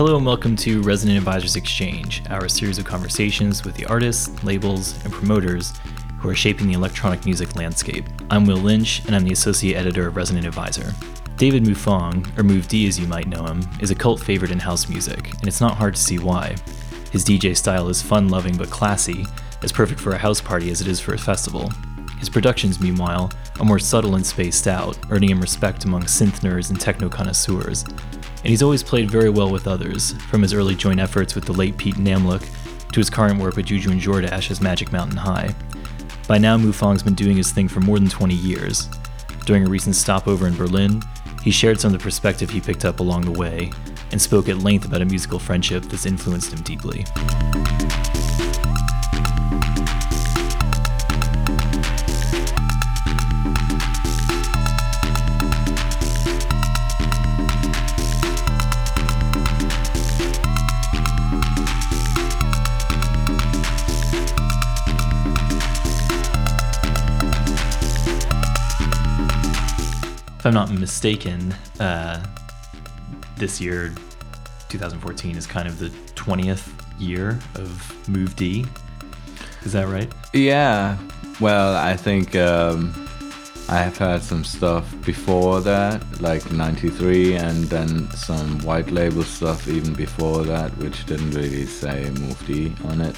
Hello and welcome to Resident Advisors Exchange, our series of conversations with the artists, labels, and promoters who are shaping the electronic music landscape. I'm Will Lynch, and I'm the associate editor of Resident Advisor. David Moufang, or Move D as you might know him, is a cult favorite in house music, and it's not hard to see why. His DJ style is fun loving but classy, as perfect for a house party as it is for a festival. His productions, meanwhile, are more subtle and spaced out, earning him respect among synth nerds and techno connoisseurs. And he's always played very well with others, from his early joint efforts with the late Pete Namlook to his current work with Juju and Jordash as Magic Mountain High. By now, Moufang's been doing his thing for more than 20 years. During a recent stopover in Berlin, he shared some of the perspective he picked up along the way and spoke at length about a musical friendship that's influenced him deeply. If I'm not mistaken, uh, this year, 2014, is kind of the 20th year of Move D. Is that right? Yeah. Well, I think um, I have had some stuff before that, like 93, and then some white label stuff even before that, which didn't really say Move D on it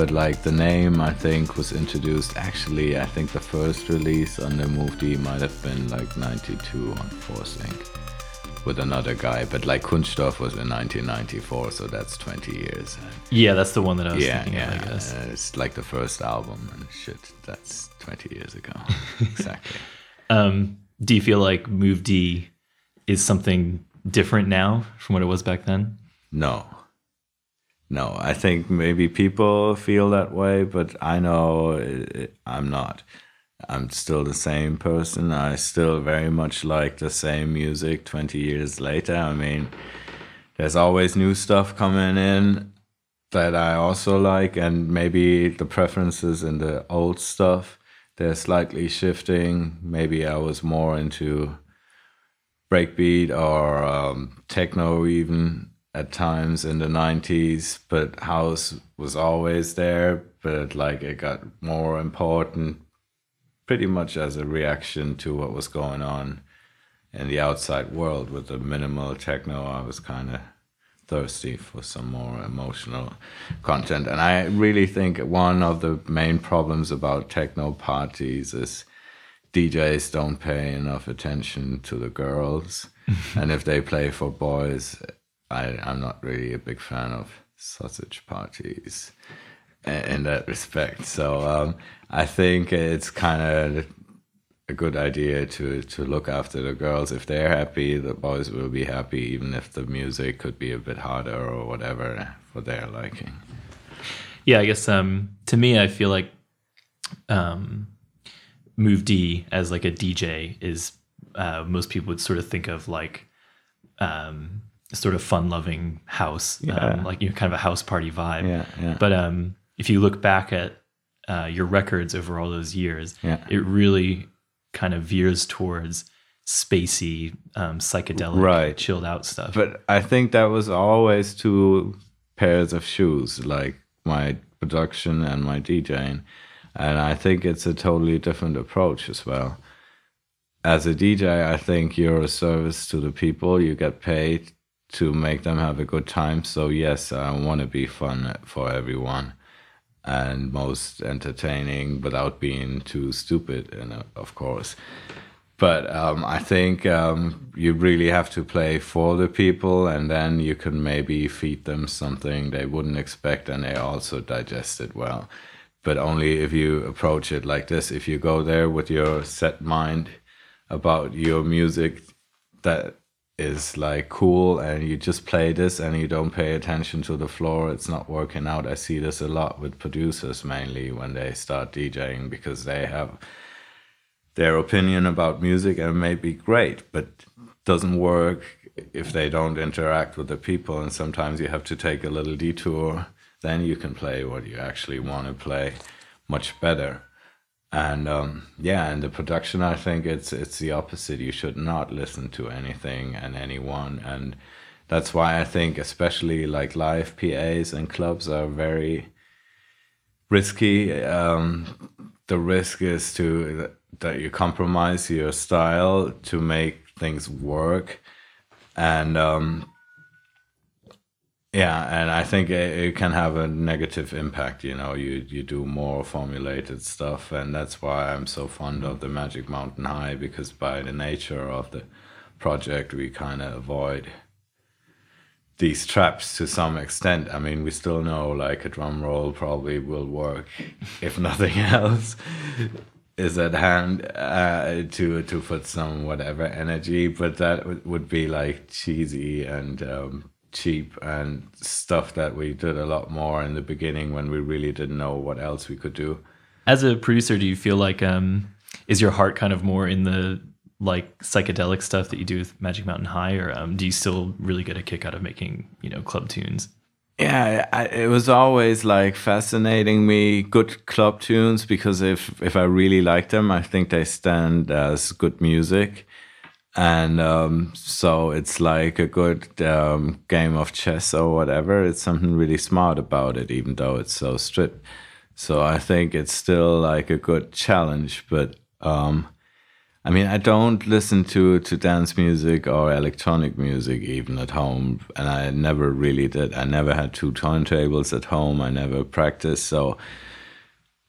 but like the name I think was introduced actually I think the first release on the Move D might have been like 92 on Force Inc with another guy but like Kunststoff was in 1994 so that's 20 years. Yeah that's the one that I was yeah, thinking yeah, of I guess. uh, it's like the first album and shit that's 20 years ago. Exactly. Um, do you feel like Move D is something different now from what it was back then? No no, I think maybe people feel that way, but I know it, I'm not. I'm still the same person. I still very much like the same music 20 years later. I mean, there's always new stuff coming in that I also like, and maybe the preferences in the old stuff they're slightly shifting. Maybe I was more into breakbeat or um, techno even at times in the 90s but house was always there but like it got more important pretty much as a reaction to what was going on in the outside world with the minimal techno. I was kind of thirsty for some more emotional content. And i really think one of the main problems about techno parties is djs don't pay enough attention to the girls. And if they play for boys I, I'm not really a big fan of sausage parties in that respect. So um, I think it's kind of a good idea to to look after the girls. If they're happy, the boys will be happy, even if the music could be a bit harder or whatever for their liking. Yeah, I guess um, to me, I feel like um, Move D as like a DJ is uh, most people would sort of think of like um, sort of fun loving house, yeah. um, like you know, kind of a house party vibe. Yeah, yeah. But um, if you look back at uh, your records over all those years, yeah. it really kind of veers towards spacey, um, psychedelic, right. chilled out stuff. But I think that was always two pairs of shoes, like my production and my DJing. And I think it's a totally different approach as well. As a DJ, I think you're a service to the people. You get paid to make them have a good time. So yes, I want to be fun for everyone and most entertaining without being too stupid, and of course. But um, I think um, you really have to play for the people, and then you can maybe feed them something they wouldn't expect, and they also digest it well. But only if you approach it like this. If you go there with your set mind about your music, that is like cool and you just play this and you don't pay attention to the floor it's not working out. I see this a lot with producers mainly when they start djing because they have their opinion about music and it may be great but doesn't work if they don't interact with the people and sometimes you have to take a little detour. Then you can play what you actually want to play much better and um, yeah, in the production, I think it's it's the opposite. You should not listen to anything and anyone, and that's why I think especially like live PAs and clubs are very risky. Um, the risk is to that you compromise your style to make things work, and um, yeah, and I think it, it, can have a negative impact. You know, you you do more formulated stuff, and that's why I'm so fond of the Magic Mountain High because by the nature of the project, we kind of avoid these traps to some extent. I mean, we still know like a drum roll probably will work if nothing else is at hand uh, to to put some whatever energy, but that would be like cheesy and um, cheap and stuff that we did a lot more in the beginning when we really didn't know what else we could do. As a producer, do you feel like um, is your heart kind of more in the like psychedelic stuff that you do with Magic Mountain High, or um, do you still really get a kick out of making you know club tunes? Yeah, I, it was always like fascinating me good club tunes because if if I really like them, I think they stand as good music, and um, so it's like a good um, game of chess or whatever. It's something really smart about it, even though it's so stripped. So I think it's still like a good challenge, but um, I mean, I don't listen to to dance music or electronic music even at home, and I never really did. I never had two turntables at home. I never practiced, so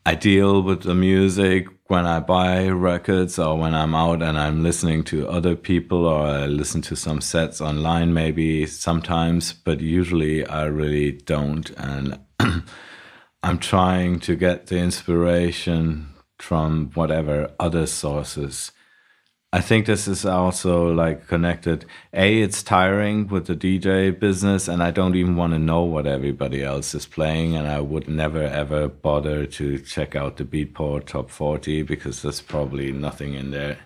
I deal with the music when I buy records or when I'm out and I'm listening to other people or I listen to some sets online maybe sometimes, but usually I really don't. And I'm trying to get the inspiration from whatever other sources I think this is also like connected. A, it's tiring with the DJ business, and I don't even want to know what everybody else is playing, and I would never ever bother to check out the Beatport Top 40 because there's probably nothing in there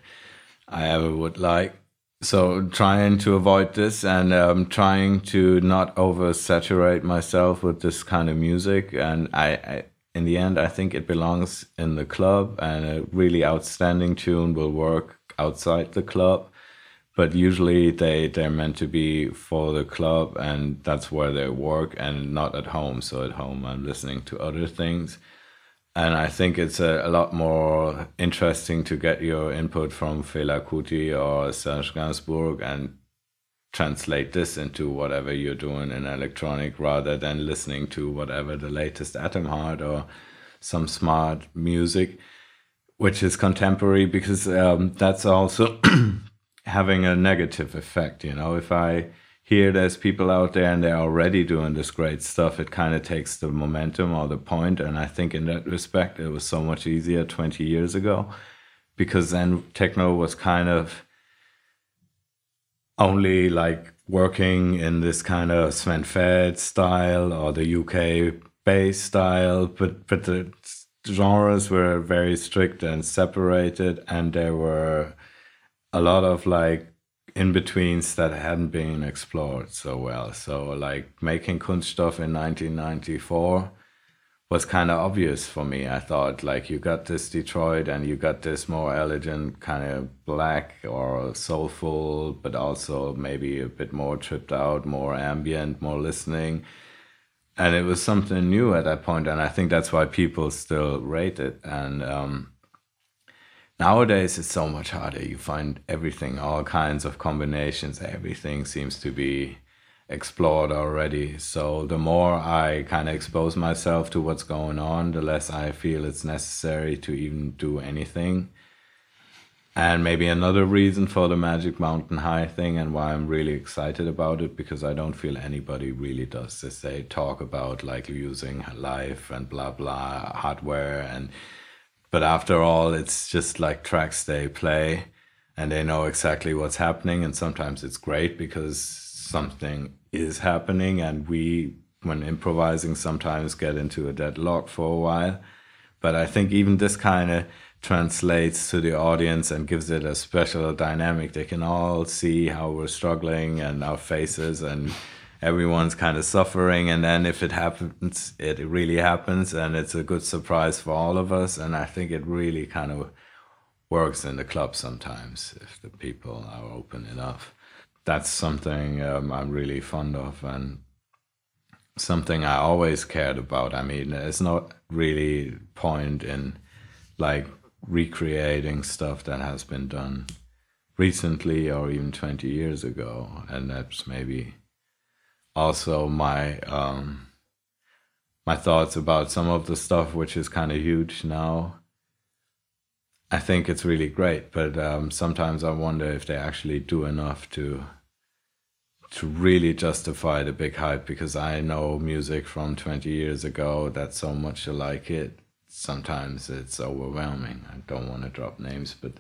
I ever would like. So trying to avoid this and um, trying to not oversaturate myself with this kind of music, and I, I in the end, I think it belongs in the club, and a really outstanding tune will work outside the club but usually they they're meant to be for the club and that's where they work and not at home. So at home i'm listening to other things. And i think it's a, a lot more interesting to get your input from Fela Kuti or Serge Gainsbourg and translate this into whatever you're doing in electronic rather than listening to whatever the latest atom heart or some smart music which is contemporary because um, that's also having a negative effect. You know, if I hear there's people out there and they're already doing this great stuff, it kind of takes the momentum or the point. And I think in that respect, it was so much easier 20 years ago because then techno was kind of only like working in this kind of Sven Väth style or the UK bass style, but but the genres were very strict and separated, and there were a lot of like in betweens that hadn't been explored so well. So, like making Kunststoff in 1994 was kind of obvious for me. I thought, like, you got this Detroit and you got this more elegant, kind of black or soulful, but also maybe a bit more tripped out, more ambient, more listening and it was something new at that point and i think that's why people still rate it. And um, nowadays it's so much harder. You find everything all kinds of combinations. Everything seems to be explored already. So the more i kind of expose myself to what's going on the less i feel it's necessary to even do anything and maybe another reason for the Magic Mountain High thing and why I'm really excited about it because I don't feel anybody really does this. They talk about like using life and blah blah hardware and but after all it's just like tracks they play and they know exactly what's happening and sometimes it's great because something is happening and we when improvising sometimes get into a deadlock for a while. But I think even this kind of translates to the audience and gives it a special dynamic. They can all see how we're struggling and our faces and everyone's kind of suffering and then if it happens it really happens and it's a good surprise for all of us and I think it really kind of works in the club sometimes if the people are open enough. that's something um, I'm really fond of and something I always cared about. I mean, there's not really point in like recreating stuff that has been done recently or even 20 years ago. And that's maybe also my um my thoughts about some of the stuff which is kind of huge now. I think it's really great but um sometimes i wonder if they actually do enough to to really justify the big hype because i know music from 20 years ago that's so much like it sometimes it's overwhelming. I don't want to drop names but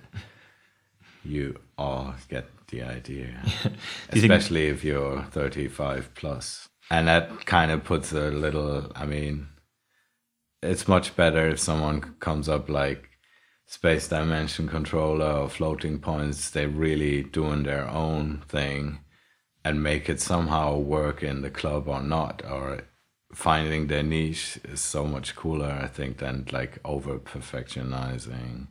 you all get the idea, especially if you're 35 plus. And that kind of puts a little, I mean, it's much better if someone comes up like Space Dimension Controller or Floating Points, they're really doing their own thing and make it somehow work in the club or not, or finding their niche is so much cooler, I think, than like over perfectionizing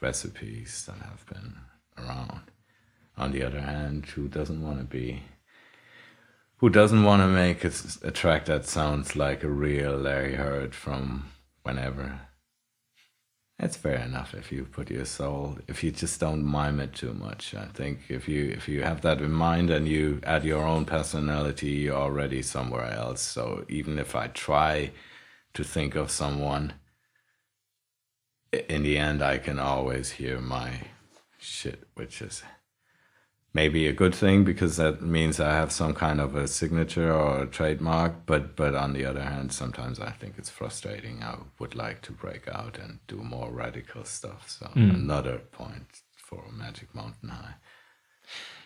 recipes that have been around. On the other hand, who doesn't want to be who doesn't want to make a, a, track that sounds like a real Larry Heard from whenever? It's fair enough if you put your soul, if you just don't mime it too much. I think if you if you have that in mind and you add your own personality, you're already somewhere else. So even if I try to think of someone in the end, I can always hear my shit, which is maybe a good thing because that means I have some kind of a signature or a trademark. But but on the other hand, sometimes I think it's frustrating. I would like to break out and do more radical stuff. So mm. another point for Magic Mountain High.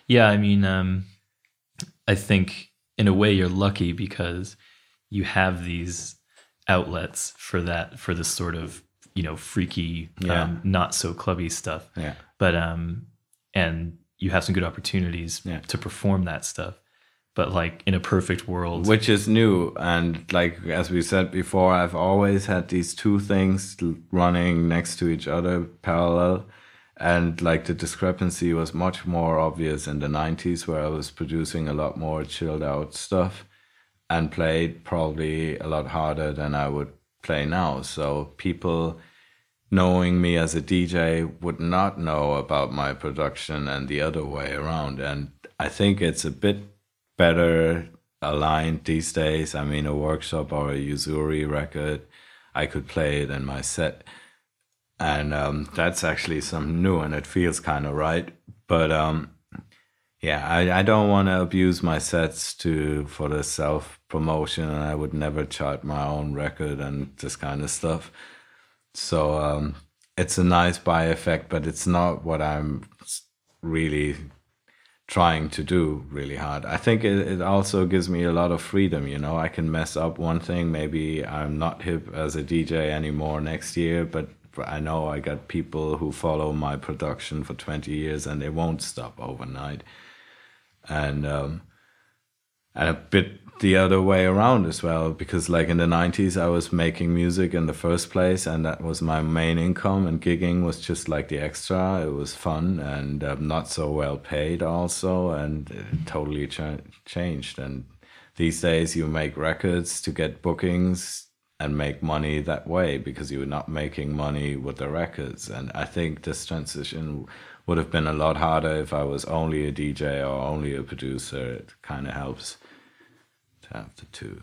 Yeah, I mean, um, I think in a way you're lucky because you have these outlets for that for this sort of you know freaky yeah. um, not so clubby stuff yeah but um and you have some good opportunities yeah. to perform that stuff but like in a perfect world which is new and like as we said before i've always had these two things running next to each other parallel and like the discrepancy was much more obvious in the 90s where i was producing a lot more chilled out stuff and played probably a lot harder than i would play now. So people knowing me as a DJ would not know about my production and the other way around. And I think it's a bit better aligned these days. I mean, a workshop or a Yuzuri record, I could play it in my set. And um, that's actually something new and it feels kind of right. But um, yeah, I, I don't want to abuse my sets to for the self promotion, and I would never chart my own record and this kind of stuff. So um, it's a nice by effect, but it's not what I'm really trying to do really hard. I think it, it also gives me a lot of freedom. You know, I can mess up one thing. Maybe I'm not hip as a DJ anymore next year, but I know I got people who follow my production for 20 years and they won't stop overnight and um, and a bit the other way around as well because like in the 90s i was making music in the first place and that was my main income and gigging was just like the extra. It was fun and um, not so well paid also and it totally ch- changed. And these days you make records to get bookings and make money that way because you're not making money with the records. And i think this transition would have been a lot harder if I was only a DJ or only a producer. It kind of helps the two.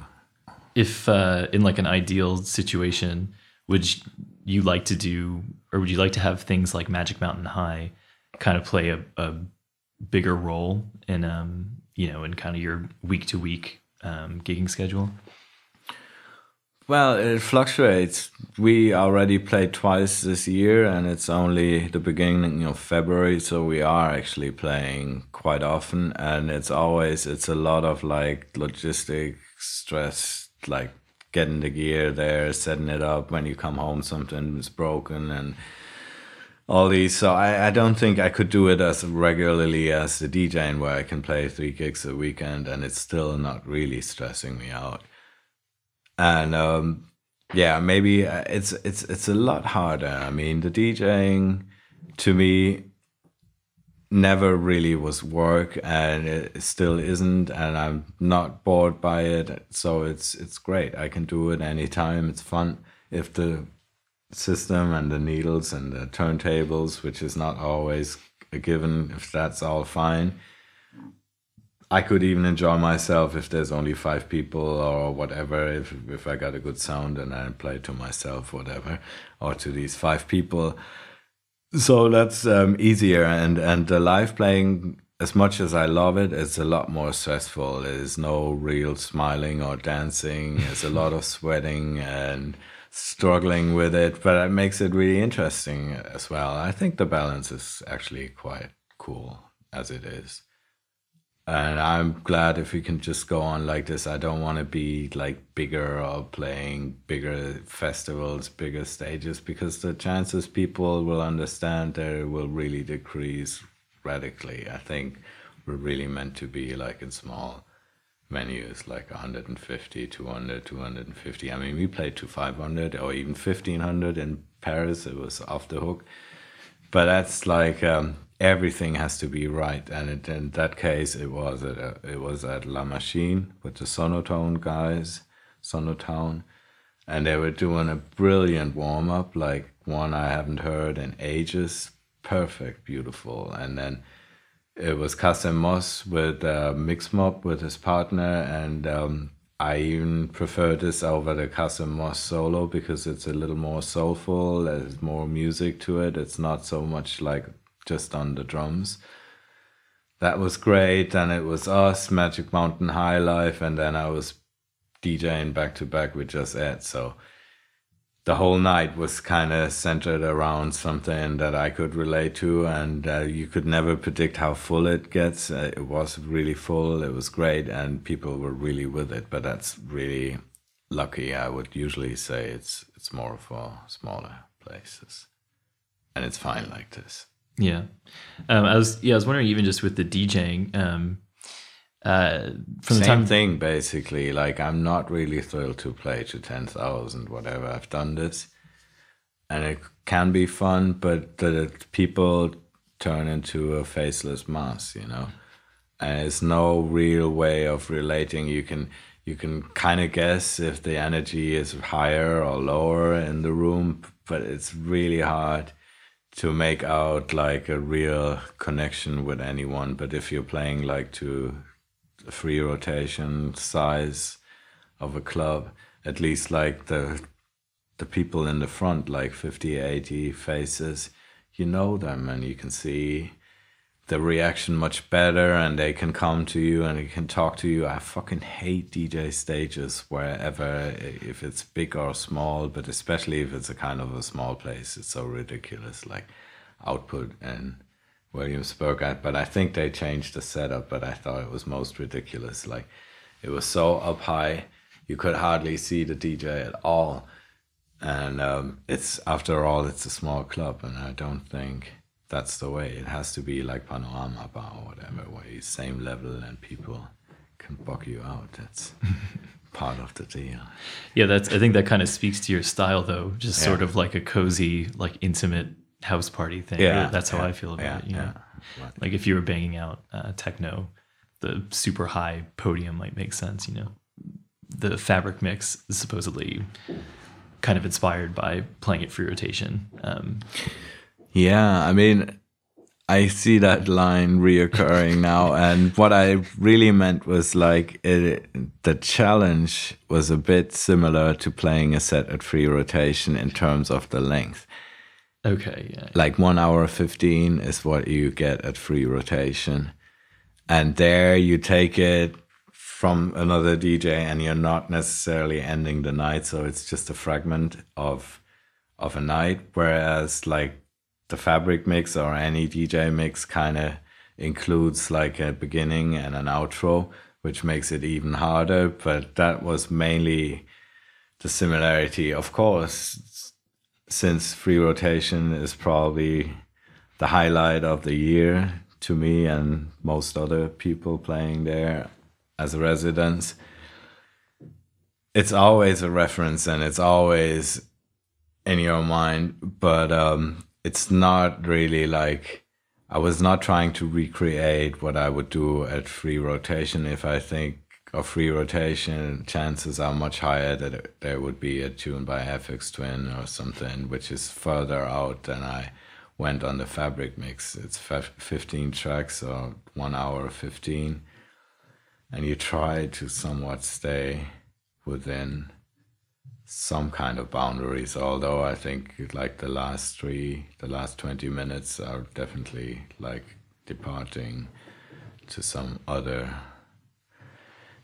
If uh, in like an ideal situation, would you like to do, or would you like to have things like Magic Mountain High kind of play a, a bigger role in, um, you know, in kind of your week to week gigging schedule? Well, it fluctuates. We already played twice this year, and it's only the beginning of February, so we are actually playing quite often. And it's always it's a lot of like logistic stress, like getting the gear there, setting it up. When you come home, something is broken, and all these. So I, I don't think I could do it as regularly as the DJing, where I can play three gigs a weekend, and it's still not really stressing me out and um, yeah, maybe uh, it's it's it's a lot harder. I mean, the DJing to me never really was work and it still isn't and i'm not bored by it. So it's it's great. I can do it anytime. It's fun. If the system and the needles and the turntables which is not always a given if that's all fine i could even enjoy myself if there's only five people or whatever if if i got a good sound and i play to myself whatever or to these five people so that's um, easier, and and the live playing, as much as I love it, it's a lot more stressful. There's no real smiling or dancing. There's a lot of sweating and struggling with it, but it makes it really interesting as well. I think the balance is actually quite cool as it is and I'm glad if we can just go on like this. I don't want to be like bigger or playing bigger festivals, bigger stages, because the chances people will understand there will really decrease radically. I think we're really meant to be like in small venues, like 150, 200, 250. I mean, we played to 500 or even 1500 in Paris. It was off the hook. But that's like, um, everything has to be right. And it, in that case, it was at a, it was at La Machine with the Sonotone guys, Sonotown, and they were doing a brilliant warm up, like one I haven't heard in ages. Perfect, beautiful, and then it was Kassem Mosse with uh, Mixmob with his partner, and um, I even prefer this over the Kassem Mosse solo because it's a little more soulful. There's more music to it. It's not so much like just on the drums. That was great. And it was us, Magic Mountain High Life, and then I was DJing back to back with Jus-Ed. So the whole night was kind of centered around something that I could relate to, and uh, you could never predict how full it gets. Uh, it was really full, it was great, and people were really with it. But that's really lucky. I would usually say it's it's more for smaller places, and it's fine like this. Yeah, um, I was yeah I was wondering even just with the DJing. Um, uh, from Same the time thing basically. Like I'm not really thrilled to play to ten thousand whatever. I've done this, and it can be fun, but the people turn into a faceless mass, you know. And there's no real way of relating. You can you can kind of guess if the energy is higher or lower in the room, but it's really hard to make out like a real connection with anyone. But if you're playing like to Freerotation size of a club, at least like the the people in the front, like 50, 80 faces, you know them and you can see the reaction much better and they can come to you and they can talk to you. I fucking hate DJ stages wherever, if it's big or small, but especially if it's a kind of a small place, it's so ridiculous. Like output in Williamsburg, but I think they changed the setup, but I thought it was most ridiculous. Like it was so up high, you could hardly see the DJ at all. And um, it's after all, it's a small club, and I don't think that's the way. It has to be like Panorama Bar or whatever, where you same level and people can buck you out. That's part of the deal. Yeah, that's. I think that kind of speaks to your style, though. Just yeah. sort of like a cozy, like intimate house party thing. Yeah, that's how yeah, I feel about yeah, it. You know, like if you were banging out uh, techno, the super high podium might make sense. You know, the fabric mix is supposedly kind of inspired by playing it Freerotation. Um, yeah, I mean, I see that line reoccurring now, and what I really meant was like it, the challenge was a bit similar to playing a set at Freerotation in terms of the length. Okay, yeah. Like one hour fifteen is what you get at Freerotation, and there you take it from another DJ, and you're not necessarily ending the night, so it's just a fragment of of a night. Whereas like the fabric mix or any DJ mix kind of includes like a beginning and an outro, which makes it even harder. But that was mainly the similarity. Of course, since Freerotation is probably the highlight of the year to me and most other people playing there as a residents, it's always a reference and it's always in your mind. But um, it's not really like I was not trying to recreate what I would do at Freerotation. If I think of Freerotation, chances are much higher that there would be a tune by Aphex Twin or something, which is further out than I went on the Fabric mix. It's 15 tracks or one hour 15. And you try to somewhat stay within some kind of boundaries. Although I think like the last three, the last twenty minutes are definitely like departing to some other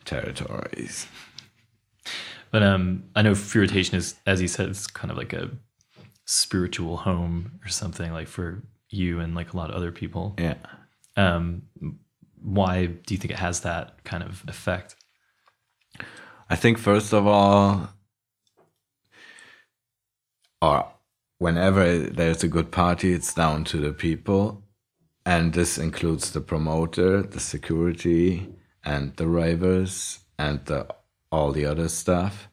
territories. But um, I know free is, as you said, it's kind of like a spiritual home or something like for you and like a lot of other people. Yeah. Um, why do you think it has that kind of effect? I think first of all, or whenever there's a good party, it's down to the people. And this includes the promoter, the security, and the ravers, and the, all the other stuff.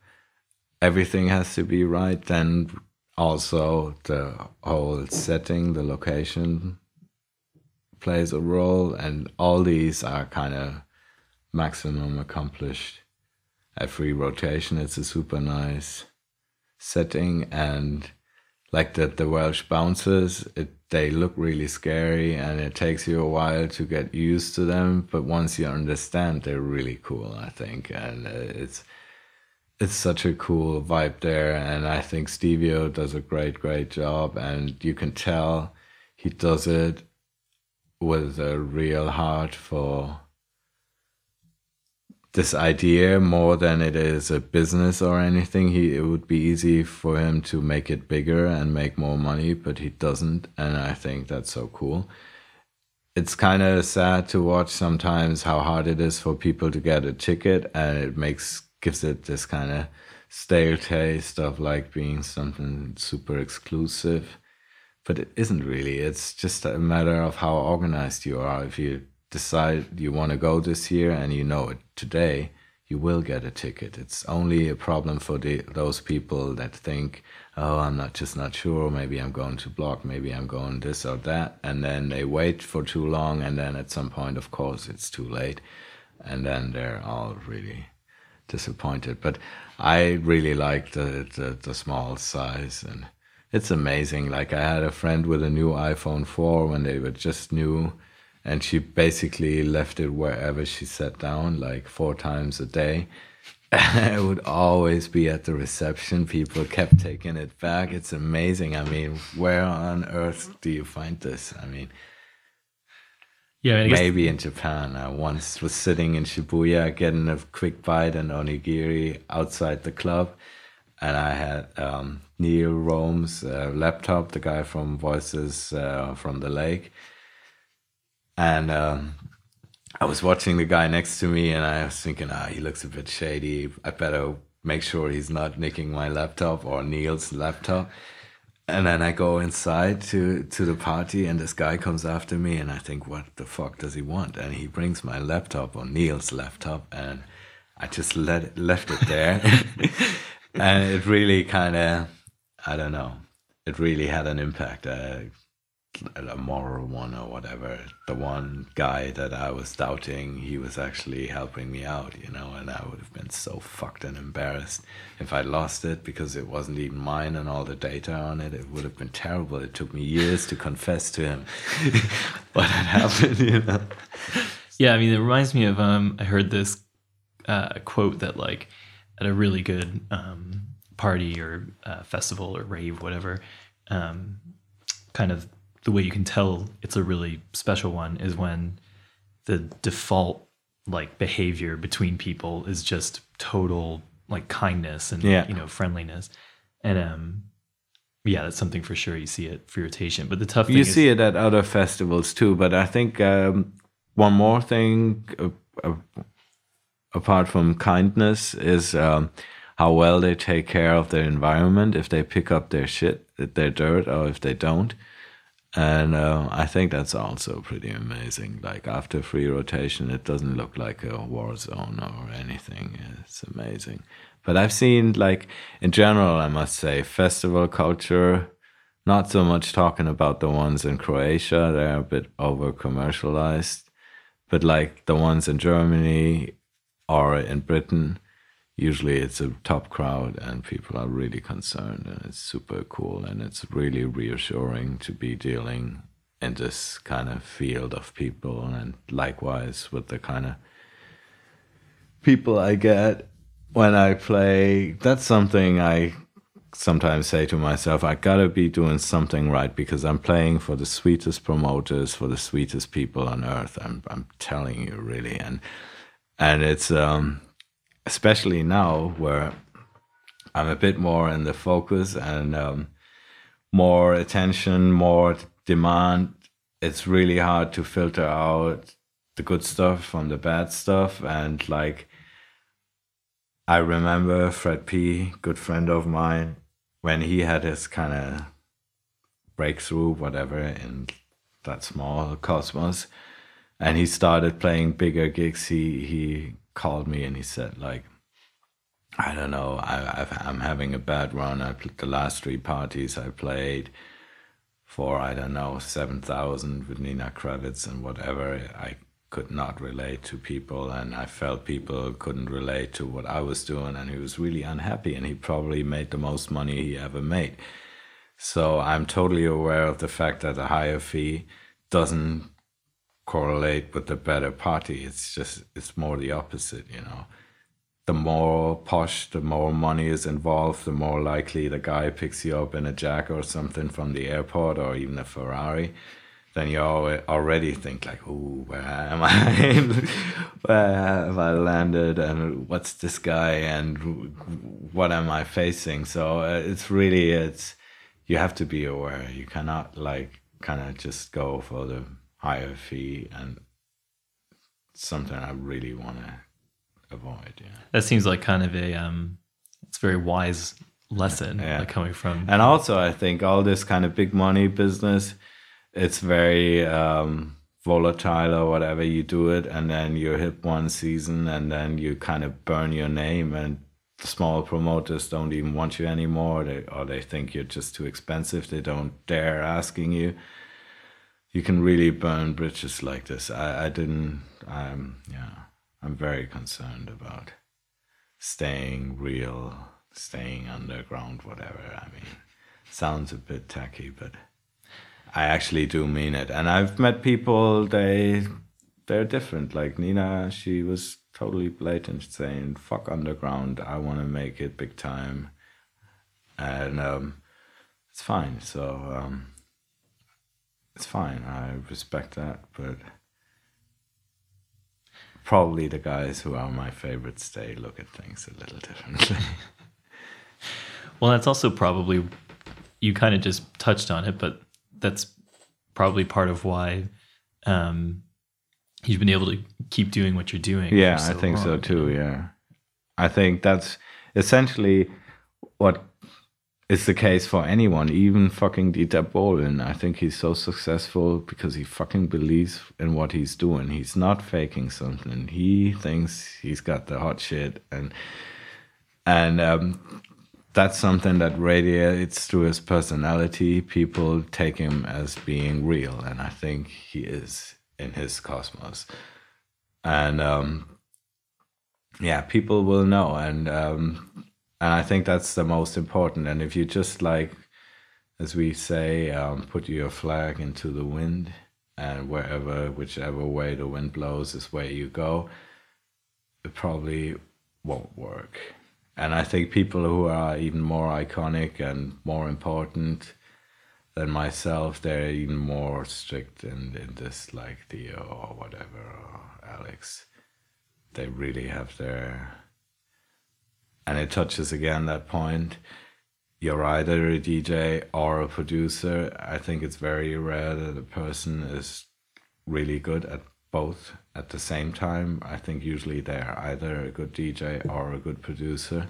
Everything has to be right. Then also the whole setting, the location plays a role, and all these are kind of maximum accomplished Every rotation. It's a super nice setting and like the the Welsh bouncers, it they look really scary and it takes you a while to get used to them. But once you understand, they're really cool. I think, and uh, it's it's such a cool vibe there. And I think Steevio does a great great job, and you can tell he does it with a real heart for this idea more than it is a business or anything. He it would be easy for him to make it bigger and make more money, but he doesn't, and I think that's so cool. It's kind of sad to watch sometimes how hard it is for people to get a ticket, and it makes gives it this kind of stale taste of like being something super exclusive. But it isn't really. It's just a matter of how organized you are. If you decide you want to go this year and you know it today, you will get a ticket. It's only a problem for the those people that think, oh, I'm not just not sure. Maybe I'm going to block. Maybe I'm going this or that, and then they wait for too long, and then at some point, of course, it's too late, and then they're all really disappointed. But I really like the the, the small size and. It's amazing. Like I had a friend with a new iPhone 4 when they were just new and she basically left it wherever she sat down like four times a day. It would always be at the reception. People kept taking it back. It's amazing. I mean where on earth do you find this? I mean yeah I maybe in japan. I once was sitting in shibuya getting a quick bite and onigiri outside the club. And i had um, neil rome's uh, laptop the guy from voices uh, from the lake and um, I was watching the guy next to me, and I was thinking, ah, he looks a bit shady. I better make sure he's not nicking my laptop or Neel's laptop. And then I go inside to to the party, and this guy comes after me, and I think, what the fuck does he want? And he brings my laptop or Neel's laptop, and I just let left it there, and it really kind of, I don't know, it really had an impact. A moral one or whatever. The one guy that I was doubting, he was actually helping me out, you know, and I would have been so fucked and embarrassed if I lost it because it wasn't even mine and all the data on it. It would have been terrible. It took me years to confess to him what had happened, you know. Yeah, I mean, it reminds me of um, I heard this uh, quote that like at a really good um, party or uh, festival or rave, whatever, um, kind of the way you can tell it's a really special one is when the default like behavior between people is just total like kindness and yeah. you know friendliness. And um yeah that's something for sure you see it for rotation but the tough you is, see it at other festivals too but i think um one more thing uh, uh, apart from kindness is um how well they take care of their environment. If they pick up their shit their dirt or if they don't and uh, I think that's also pretty amazing. Like after Freerotation, it doesn't look like a war zone or anything. It's amazing. But I've seen, like in general, I must say, festival culture not so much talking about the ones in Croatia, they're a bit over commercialized, but like the ones in Germany or in Britain, usually it's a top crowd and people are really concerned and it's super cool and it's really reassuring to be dealing in this kind of field of people and likewise with the kind of people I get when I play. That's something I sometimes say to myself I got to be doing something right because I'm playing for the sweetest promoters for the sweetest people on earth. I'm I'm telling you really. And and it's um especially now where I'm a bit more in the focus and um, more attention, more demand. It's really hard to filter out the good stuff from the bad stuff. And like, I remember Fred P, good friend of mine, when he had his kind of breakthrough, whatever, in that small cosmos, and he started playing bigger gigs. He he called me and he said like I don't know. I, am having a bad run. I the last three parties I played for I don't know seven thousand with Nina Kraviz and whatever I could not relate to people and I felt people couldn't relate to what I was doing and he was really unhappy and he probably made the most money he ever made. So I'm totally aware of the fact that a higher fee doesn't correlate with the better party. It's just it's more the opposite, you know. The more posh, the more money is involved, the more likely the guy picks you up in a jack or something from the airport or even a Ferrari. Then you already think like, "Oh, where am I? where have I landed? And what's this guy? And what am I facing?" So uh, it's really it's you have to be aware. You cannot like kind of just go for the fee and something I really want to avoid. Yeah. That seems like kind of a um, it's very wise lesson yeah. like coming from. And also, I think all this kind of big money business, it's very um, volatile or whatever. You do it, and then you hit one season, and then you kind of burn your name, and the small promoters don't even want you anymore. They or they think you're just too expensive. They don't dare asking you you can really burn bridges like this. I, I didn't. I'm yeah. I'm very concerned about staying real, staying underground, whatever. I mean, sounds a bit tacky, but I actually do mean it. And I've met people. They they're different. Like Nina, she was totally blatant, saying "fuck underground. I want to make it big time," and um, it's fine. So. Um, it's fine. I respect that, but probably the guys who are my favorites they look at things a little differently. well, that's also probably you kind of just touched on it, but that's probably part of why um, you've been able to keep doing what you're doing. Yeah, so I think long. so too. Yeah, I think that's essentially what it's the case for anyone, even fucking Dieter Bohlen. I think he's so successful because he fucking believes in what he's doing. He's not faking something. He thinks he's got the hot shit, and and um, that's something that radiates through his personality. People take him as being real, and I think he is in his cosmos. And um, yeah, people will know, and um, and I think that's the most important. And if you just like, as we say, um, put your flag into the wind, and wherever, whichever way the wind blows is where you go, it probably won't work. And I think people who are even more iconic and more important than myself, they're even more strict in, in this, like Theo or whatever, or Alex. They really have their and it touches again that point you're either a DJ or a producer. I think it's very rare that a person is really good at both at the same time. I think usually they're either a good DJ or a good producer.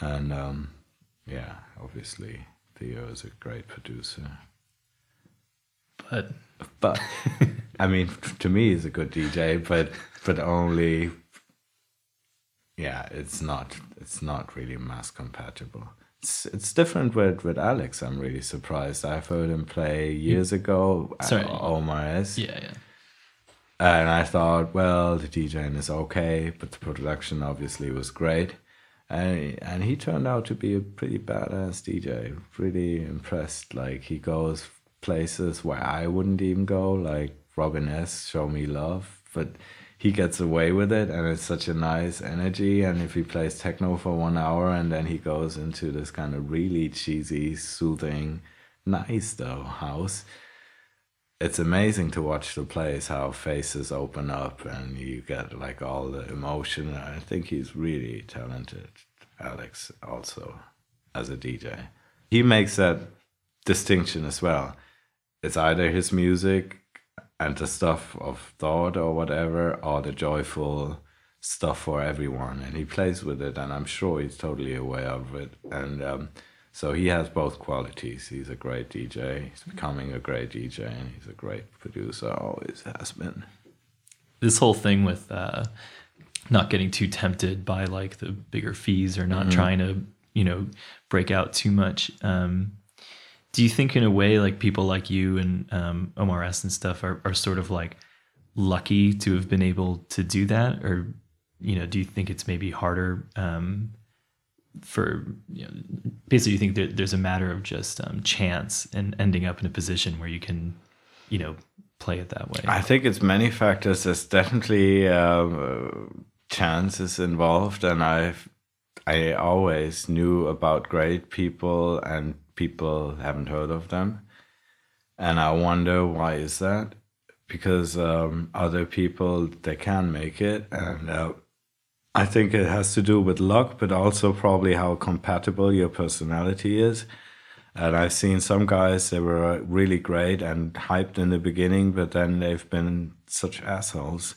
And um, yeah, obviously Theo is a great producer. But but I mean, to me, he's a good DJ, but but only yeah, it's not it's not really mass compatible. it's, it's different with, with Alex. I'm really surprised. I've heard him play years mm. ago. Sorry. At Omar S. Yeah, yeah. And I thought, well, the DJing is okay, but the production obviously was great. And, and he turned out to be a pretty badass DJ. Pretty impressed. Like he goes places where I wouldn't even go, like Robin S. Show Me Love. But he gets away with it and it's such a nice energy and if he plays techno for one hour and then he goes into this kind of really cheesy soothing nice though house it's amazing to watch the plays how faces open up and you get like all the emotion. I think he's really talented alex also as a dj he makes that distinction as well. It's either his music and the stuff of thought or whatever, or the joyful stuff for everyone. And he plays with it, and I'm sure he's totally aware of it. And um, so he has both qualities. He's a great DJ, he's becoming a great DJ, and he's a great producer, always has been. This whole thing with uh, not getting too tempted by like the bigger fees or not mm-hmm. trying to, you know, break out too much. Um, do you think in a way like people like you and um, Omar S and stuff are, are sort of like lucky to have been able to do that? Or you know do you think it's maybe harder um, for you know, basically you think that there's a matter of just um, chance and ending up in a position where you can you know play it that way? I think it's many factors. There's definitely um, chances involved. And i've i always knew about great people and people haven't heard of them. And I wonder why is that? Because um, other people they can make it, and uh, I think it has to do with luck, but also probably how compatible your personality is. And I've seen some guys they were really great and hyped in the beginning, but then they've been such assholes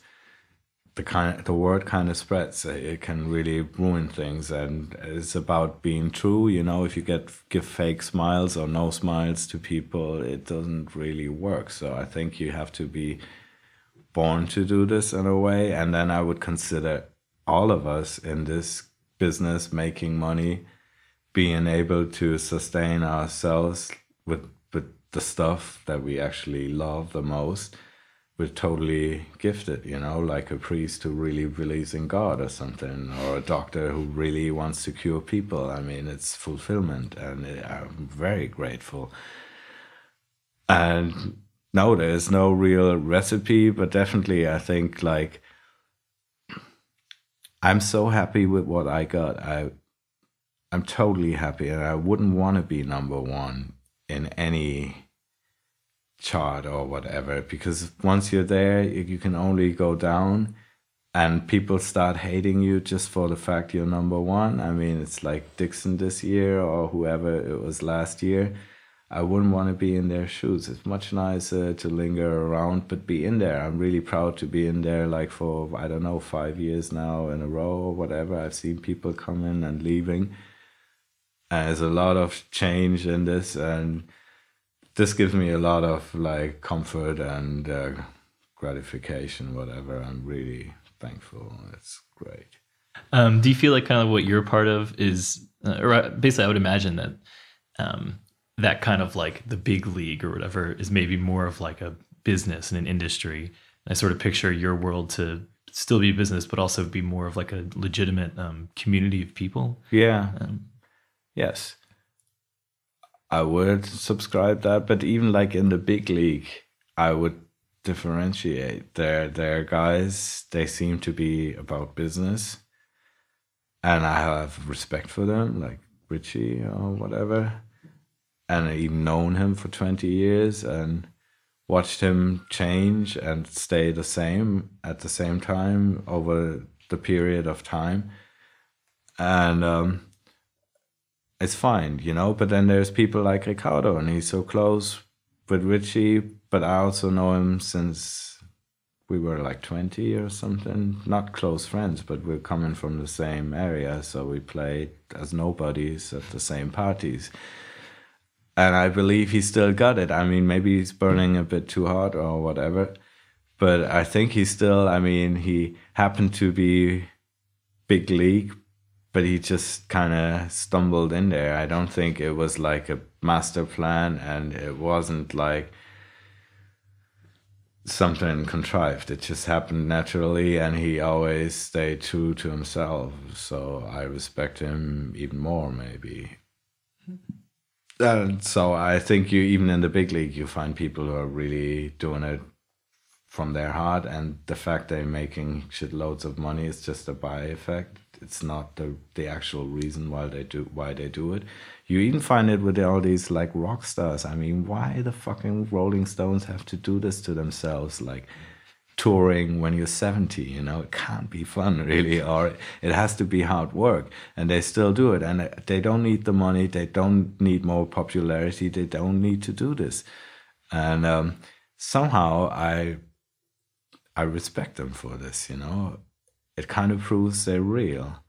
the kind the word kind of spreads. It can really ruin things and it's about being true you know? If you get give fake smiles or no smiles to people it doesn't really work. So i think you have to be born to do this in a way and then i would consider all of us in this business making money being able to sustain ourselves with with the stuff that we actually love the most we're totally gifted, you know, like a priest who really believes in God or something, or a doctor who really wants to cure people. I mean, it's fulfillment, and I'm very grateful. And no, there's no real recipe, but definitely, I think like I'm so happy with what I got. I I'm totally happy, and I wouldn't want to be number one in any chart or whatever because once you're there you can only go down and people start hating you just for the fact you're number one. I mean it's like dixon this year or whoever it was last year. I wouldn't want to be in their shoes. It's much nicer to linger around but be in there. I'm really proud to be in there like for i don't know five years now in a row or whatever. I've seen people coming and leaving. And there's a lot of change in this and this gives me a lot of like comfort and uh, gratification, whatever. I'm really thankful. It's great. Um, do you feel like kind of what you're part of is, uh, or uh, basically, I would imagine that um, that kind of like the big league or whatever is maybe more of like a business and an industry. I sort of picture your world to still be business, but also be more of like a legitimate um, community of people. Yeah. Um, yes. I would subscribe that, but even like in the big league, I would differentiate. Their their guys, they seem to be about business, and I have respect for them, like Richie or whatever, and I even known him for twenty years and watched him change and stay the same at the same time over the period of time, and um, it's fine, you know. But then there's people like Ricardo, and he's so close with Richie. But I also know him since we were like 20 or something. Not close friends, but we're coming from the same area, so we played as nobodies at the same parties. And I believe he still got it. I mean, maybe he's burning a bit too hard or whatever. But I think he still, I mean, he happened to be big league, but he just kind of stumbled in there. I don't think it was like a master plan, and it wasn't like something contrived. It just happened naturally, and he always stayed true to himself. So I respect him even more, maybe. And so I think you even in the big league you find people who are really doing it from their heart, and the fact they're making shitloads of money is just a by effect. It's not the the actual reason why they do why they do it. You even find it with all these like rock stars. I mean, why the fucking Rolling Stones have to do this to themselves? Like touring when you're 70 you know it can't be fun really or it has to be hard work and they still do it and they don't need the money they don't need more popularity they don't need to do this and um, somehow i i respect them for this you know it kind of proves they're real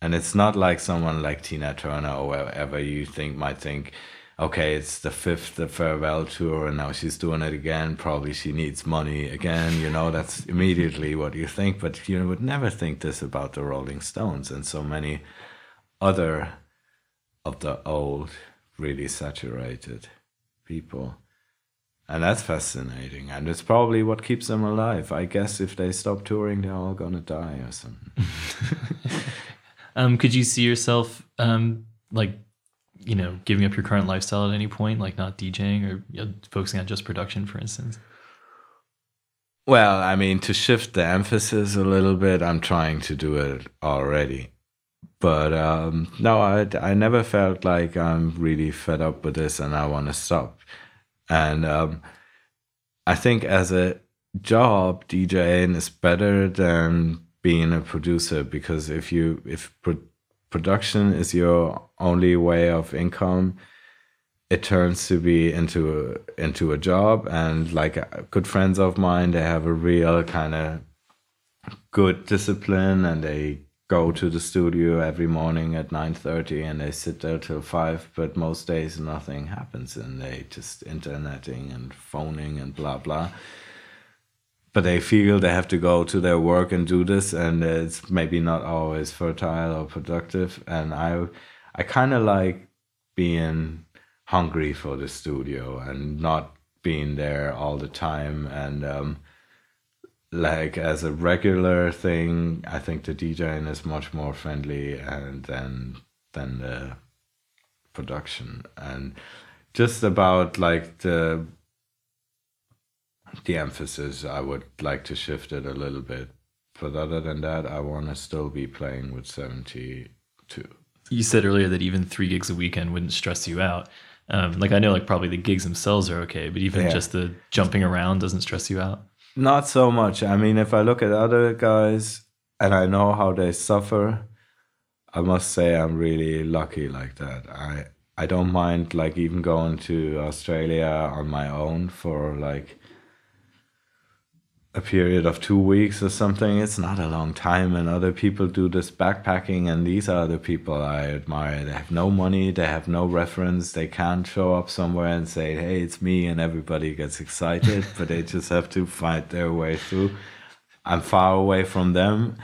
and it's not like someone like tina turner or whoever you think might think okay, it's the fifth the farewell tour, and now she's doing it again. Probably she needs money again. You know, that's immediately what you think. But you would never think this about the Rolling Stones and so many other of the old, really saturated people. And that's fascinating. And it's probably what keeps them alive. I guess if they stop touring, they're all going to die or something. um, could you see yourself um, like you know, giving up your current lifestyle at any point, like not DJing or you know, focusing on just production, for instance? Well, I mean, to shift the emphasis a little bit, I'm trying to do it already. But um, no, I, I never felt like I'm really fed up with this and I want to stop. And um, I think as a job, DJing is better than being a producer because if you if pro- production is your only way of income, it turns to be into a, into a job. And like uh, good friends of mine, they have a real kind of good discipline, and they go to the studio every morning at 9.30 and they sit there till 5 but most days nothing happens and they just interneting and phoning and blah blah. But they feel they have to go to their work and do this and it's maybe not always fertile or productive. And i i kind of like being hungry for the studio and not being there all the time and um, like as a regular thing i think the djing is much more friendly and than than the production and just about like the the emphasis, I would like to shift it a little bit. But other than that, I want to still be playing with 72. You said earlier that even three gigs a weekend wouldn't stress you out. Um, like I know, like probably the gigs themselves are okay, but even yeah. just the jumping around doesn't stress you out. Not so much. I mean, if I look at other guys and I know how they suffer, I must say I'm really lucky like that. I I don't mind like even going to Australia on my own for like a period of two weeks or something. It's not a long time, and other people do this backpacking, and these are the people I admire. They have no money, they have no reference, they can't show up somewhere and say, "Hey, it's me," and everybody gets excited, but they just have to fight their way through. I'm far away from them.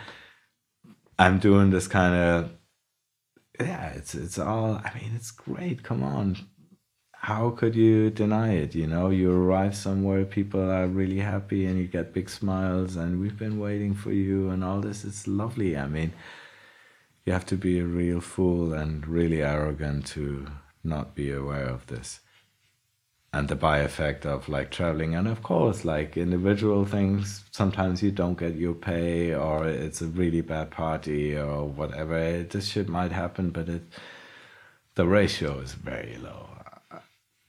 I'm doing this kind of yeah. It's it's all. I mean, it's great. Come on, how could you deny it? You know, you arrive somewhere, people are really happy, and you get big smiles, and we've been waiting for you, and all this. It's lovely. I mean, you have to be a real fool and really arrogant to not be aware of this. And the by effect of like traveling, and of course, like individual things, sometimes you don't get your pay, or it's a really bad party, or whatever. This shit might happen, but it, the ratio is very low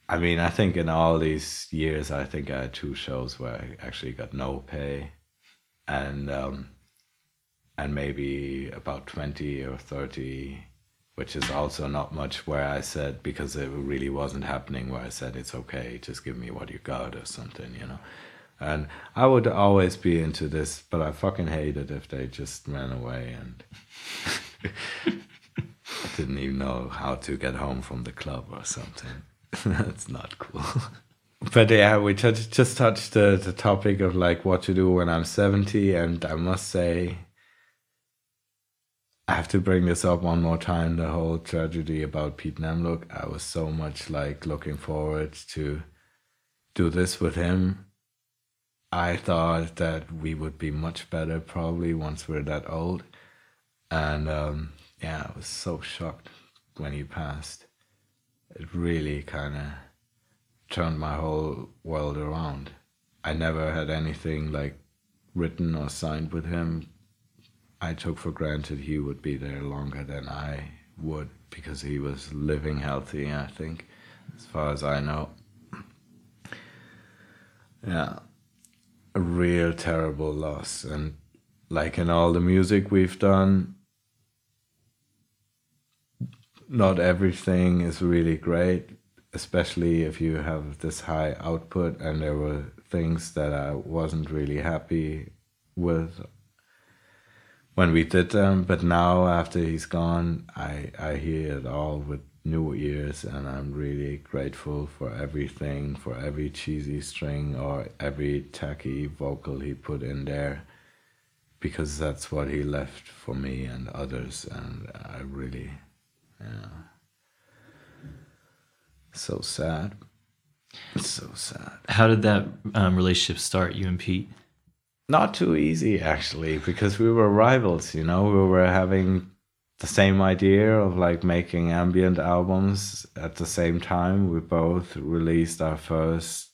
I mean, I think in all these years, I think I had two shows where I actually got no pay, and um, and maybe about twenty or thirty, which is also not much. Where I said because it really wasn't happening, where I said it's okay, just give me what you got or something, you know. And I would always be into this, but I fucking hate it if they just ran away and didn't even know how to get home from the club or something. That's not cool. but yeah, we just just touched the, the topic of like what to do when I'm 70, and I must say, I have to bring this up one more time. The whole tragedy about Pete Namlook. I was so much like looking forward to do this with him. I thought that we would be much better probably once we're that old. And um, yeah, I was so shocked when he passed. It really kind of turned my whole world around. I never had anything like written or signed with him I took for granted he would be there longer than I would because he was living healthy, I think, as far as I know. Yeah, a real terrible loss. And like in all the music we've done, not everything is really great, especially if you have this high output. And there were things that I wasn't really happy with when we did them. But now, after he's gone, I I hear it all with new ears, and I'm really grateful for everything, for every cheesy string or every tacky vocal he put in there, because that's what he left for me and others, and I really, yeah, so sad. It's so sad. How did that um, relationship start, you and Pete? not too easy actually because we were rivals you know we were having the same idea of like making ambient albums at the same time we both released our first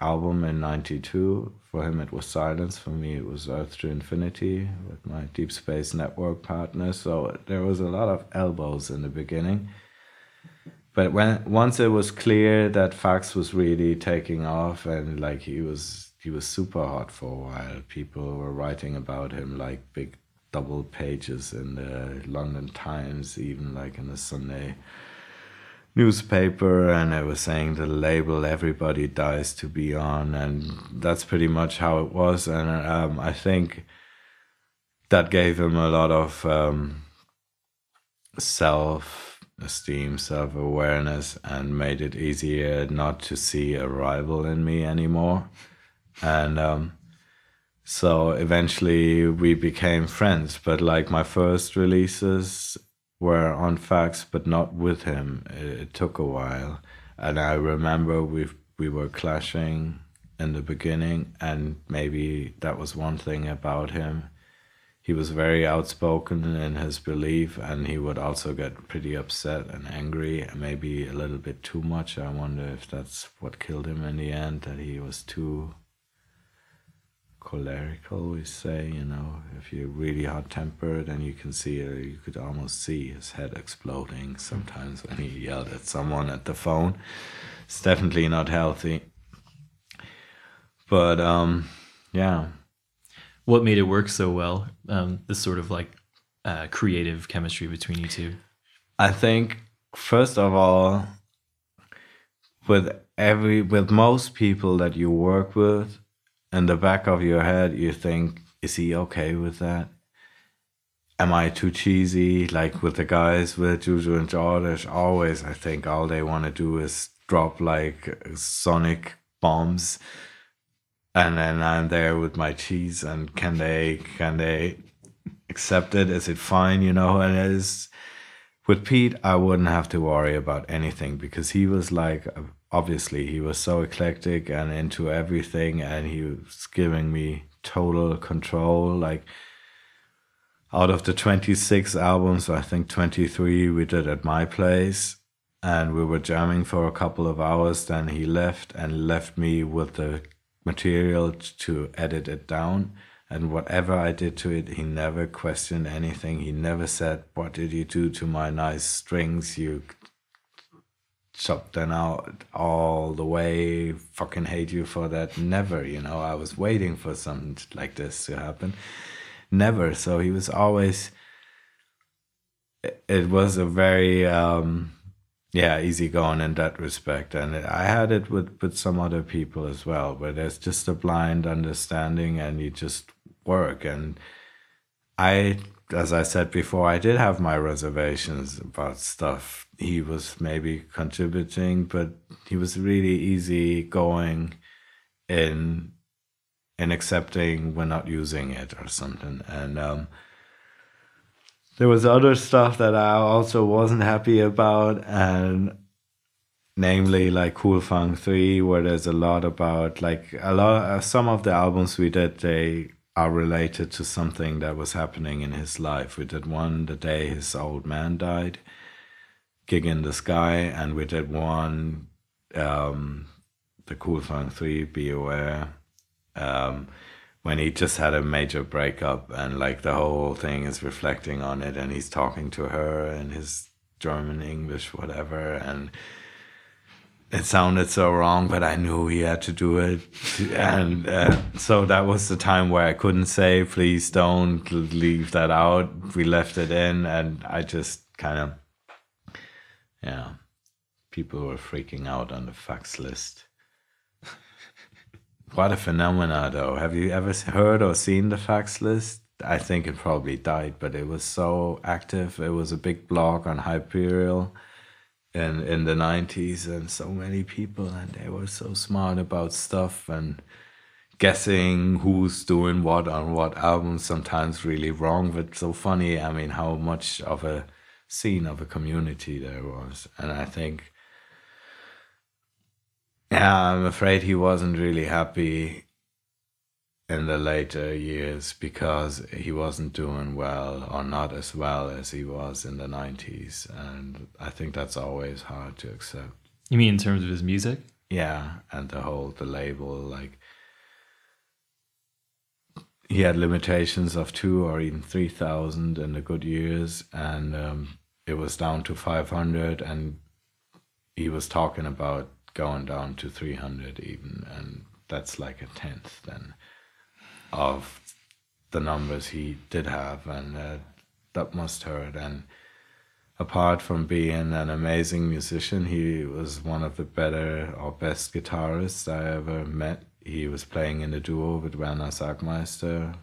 album in 92 for him it was silence. For me it was earth to infinity with my deep space network partner. So there was a lot of elbows in the beginning. But when once it was clear that fax was really taking off and like he was he was super hot for a while. People were writing about him like big double pages in the London Times, even like in the Sunday newspaper, and I was saying the label "Everybody Dies to Be On," and that's pretty much how it was. And um, I think that gave him a lot of um, self esteem, self awareness, and made it easier not to see a rival in me anymore and um, so eventually we became friends. But like my first releases were on fax, but not with him. It, it took a while, and I remember we we were clashing in the beginning, and maybe that was one thing about him. He was very outspoken in his belief, and he would also get pretty upset and angry, maybe a little bit too much. I wonder if that's what killed him in the end, that he was too cholerical, we say, you know, if you're really hot tempered and you can see it, you could almost see his head exploding sometimes when he yelled at someone at the phone. It's definitely not healthy. But um, yeah. What made it work so well? Um, this sort of like uh, creative chemistry between you two? I think, first of all, with every with most people that you work with in the back of your head you think is he okay with that? Am i too cheesy? Like with the guys with juju and Jordash always i think all they want to do is drop like sonic bombs. And then i'm there with my cheese and can they can they accept it? Is it fine? You know and it is. With pete i wouldn't have to worry about anything because he was like obviously he was so eclectic and into everything and he was giving me total control like out of the 26 albums i think 23 we did at my place and we were jamming for a couple of hours then he left and left me with the material to edit it down and whatever i did to it he never questioned anything. He never said what did you do to my nice strings? You chopped them out all the way. Fucking hate you for that. Never, you know. I was waiting for something like this to happen. Never. So he was always. It was a very, um, yeah, easy going in that respect, and I had it with with some other people as well, where there's just a blind understanding, and you just work. And I, as I said before, I did have my reservations about stuff he was maybe contributing, but he was really easy going in in accepting we're not using it or something. And um, there was other stuff that I also wasn't happy about, and namely like Cool Funk Three, where there's a lot about like a lot. Uh, some of the albums we did, they are related to something that was happening in his life. We did one the day his old man died, Gig in the Sky, and we did one, um, the Cool Funk 3, Be Aware, um, when he just had a major breakup and like the whole thing is reflecting on it and he's talking to her in his German, English, whatever. And it sounded so wrong, but I knew he had to do it. And uh, so that was the time where I couldn't say, please don't leave that out. We left it in, and I just kind of, yeah, people were freaking out on the fax list. what a phenomena, though. Have you ever heard or seen the fax list? I think it probably died, but it was so active. It was a big blog on Hyperreal in in the 90s and so many people and they were so smart about stuff and guessing who's doing what on what album sometimes really wrong but so funny i mean how much of a scene of a community there was. And i think yeah i'm afraid he wasn't really happy in the later years because he wasn't doing well or not as well as he was in the 90s and i think that's always hard to accept. You mean in terms of his music? Yeah and the whole the label like he had limitations of two or even 3000 in the good years and um, it was down to 500 and he was talking about going down to 300 even and that's like a tenth then of the numbers he did have, and uh, that must hurt. And apart from being an amazing musician, he was one of the better or best guitarists I ever met. He was playing in a duo with Werner Sagmeister,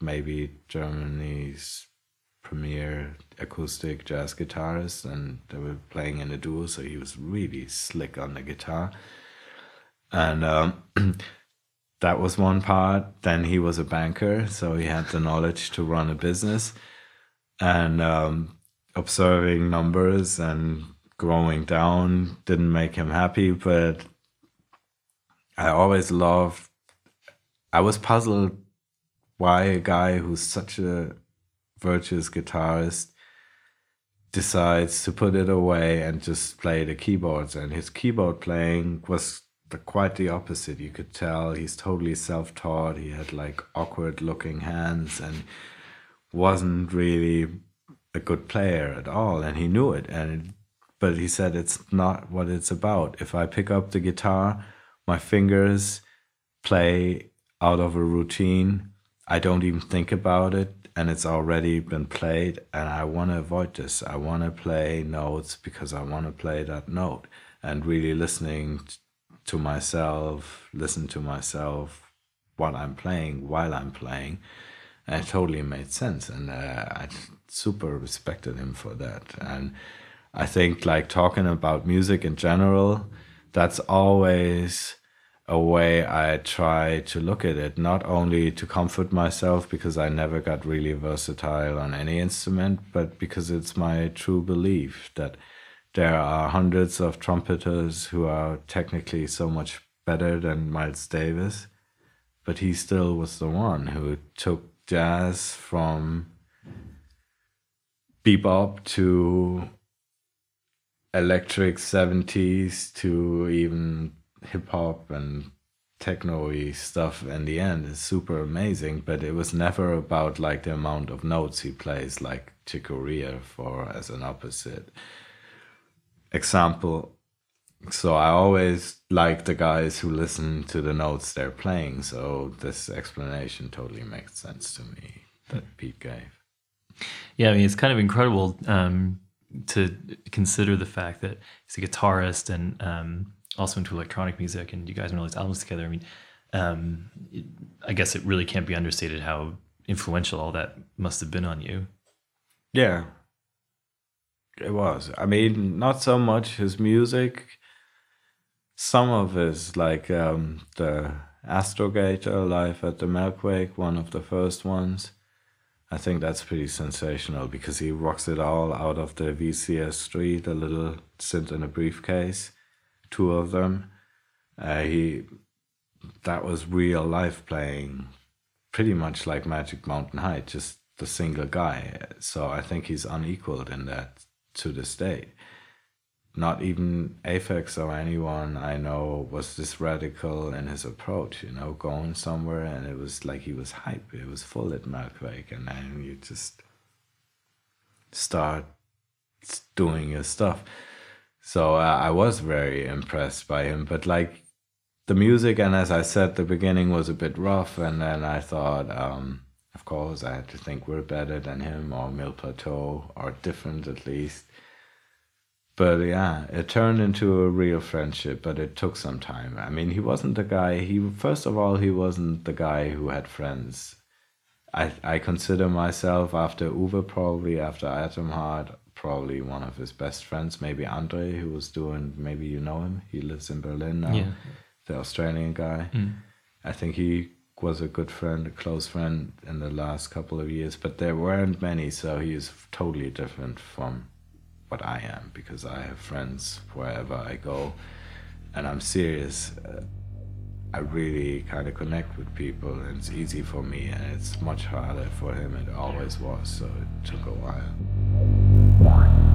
maybe Germany's premier acoustic jazz guitarist, and they were playing in a duo, so he was really slick on the guitar. And um, that was one part. Then he was a banker, so he had the knowledge to run a business, and um, observing numbers and growing down didn't make him happy. But I always loved. I was puzzled why a guy who's such a virtuous guitarist decides to put it away and just play the keyboards and his keyboard playing was the, quite the opposite. You could tell he's totally self taught. He had like awkward looking hands and wasn't really a good player at all. And he knew it. And but he said it's not what it's about. If I pick up the guitar, my fingers play out of a routine. I don't even think about it and it's already been played and I want to avoid this. I want to play notes because I want to play that note and really listening to myself, listen to myself, what I'm playing while I'm playing. And it totally made sense. And uh, I super respected him for that. And I think, like, talking about music in general, that's always a way I try to look at it, not only to comfort myself because I never got really versatile on any instrument, but because it's my true belief that there are hundreds of trumpeters who are technically so much better than Miles Davis, but he still was the one who took jazz from bebop to electric 70s to even hip hop and techno stuff in the end. Is super amazing, but it was never about like the amount of notes he plays like Chick Corea for as an opposite example. So I always like the guys who listen to the notes they're playing. So this explanation totally makes sense to me that Pete gave. Yeah, I mean it's kind of incredible um, to consider the fact that he's a guitarist and um, also into electronic music, and you guys made all these albums together. I mean, um, it, I guess it really can't be understated how influential all that must have been on you. Yeah, it was. I mean, not so much his music. Some of his, like um, the Astrogator Live at the Melkweg, one of the first ones. I think that's pretty sensational because he rocks it all out of the VCS3, a little synth in a briefcase, two of them. Uh, he that was real life playing, pretty much like Magic Mountain High, just the single guy. So I think he's unequaled in that to this day. Not even Aphex or anyone I know was this radical in his approach, you know, going somewhere and it was like he was hype. It was full at Melkweg and then you just start doing your stuff. So uh, I was very impressed by him, but like the music, and as I said, the beginning was a bit rough, and then I thought, um, of course, I had to think we're better than him or Mille Plateau or different at least. But yeah, it turned into a real friendship, but it took some time. I mean, he wasn't the guy. He first of all, he wasn't the guy who had friends. I I consider myself after Uwe, probably after Atomheart, probably one of his best friends. Maybe Andre, who was doing. Maybe you know him. He lives in Berlin now. Yeah. The Australian guy. Mm. I think he was a good friend, a close friend in the last couple of years, but there weren't many, so he is totally different from what I am because I have friends wherever I go, and I'm serious. Uh, I really kind of connect with people, and it's easy for me, and it's much harder for him. It always was, so it took a while.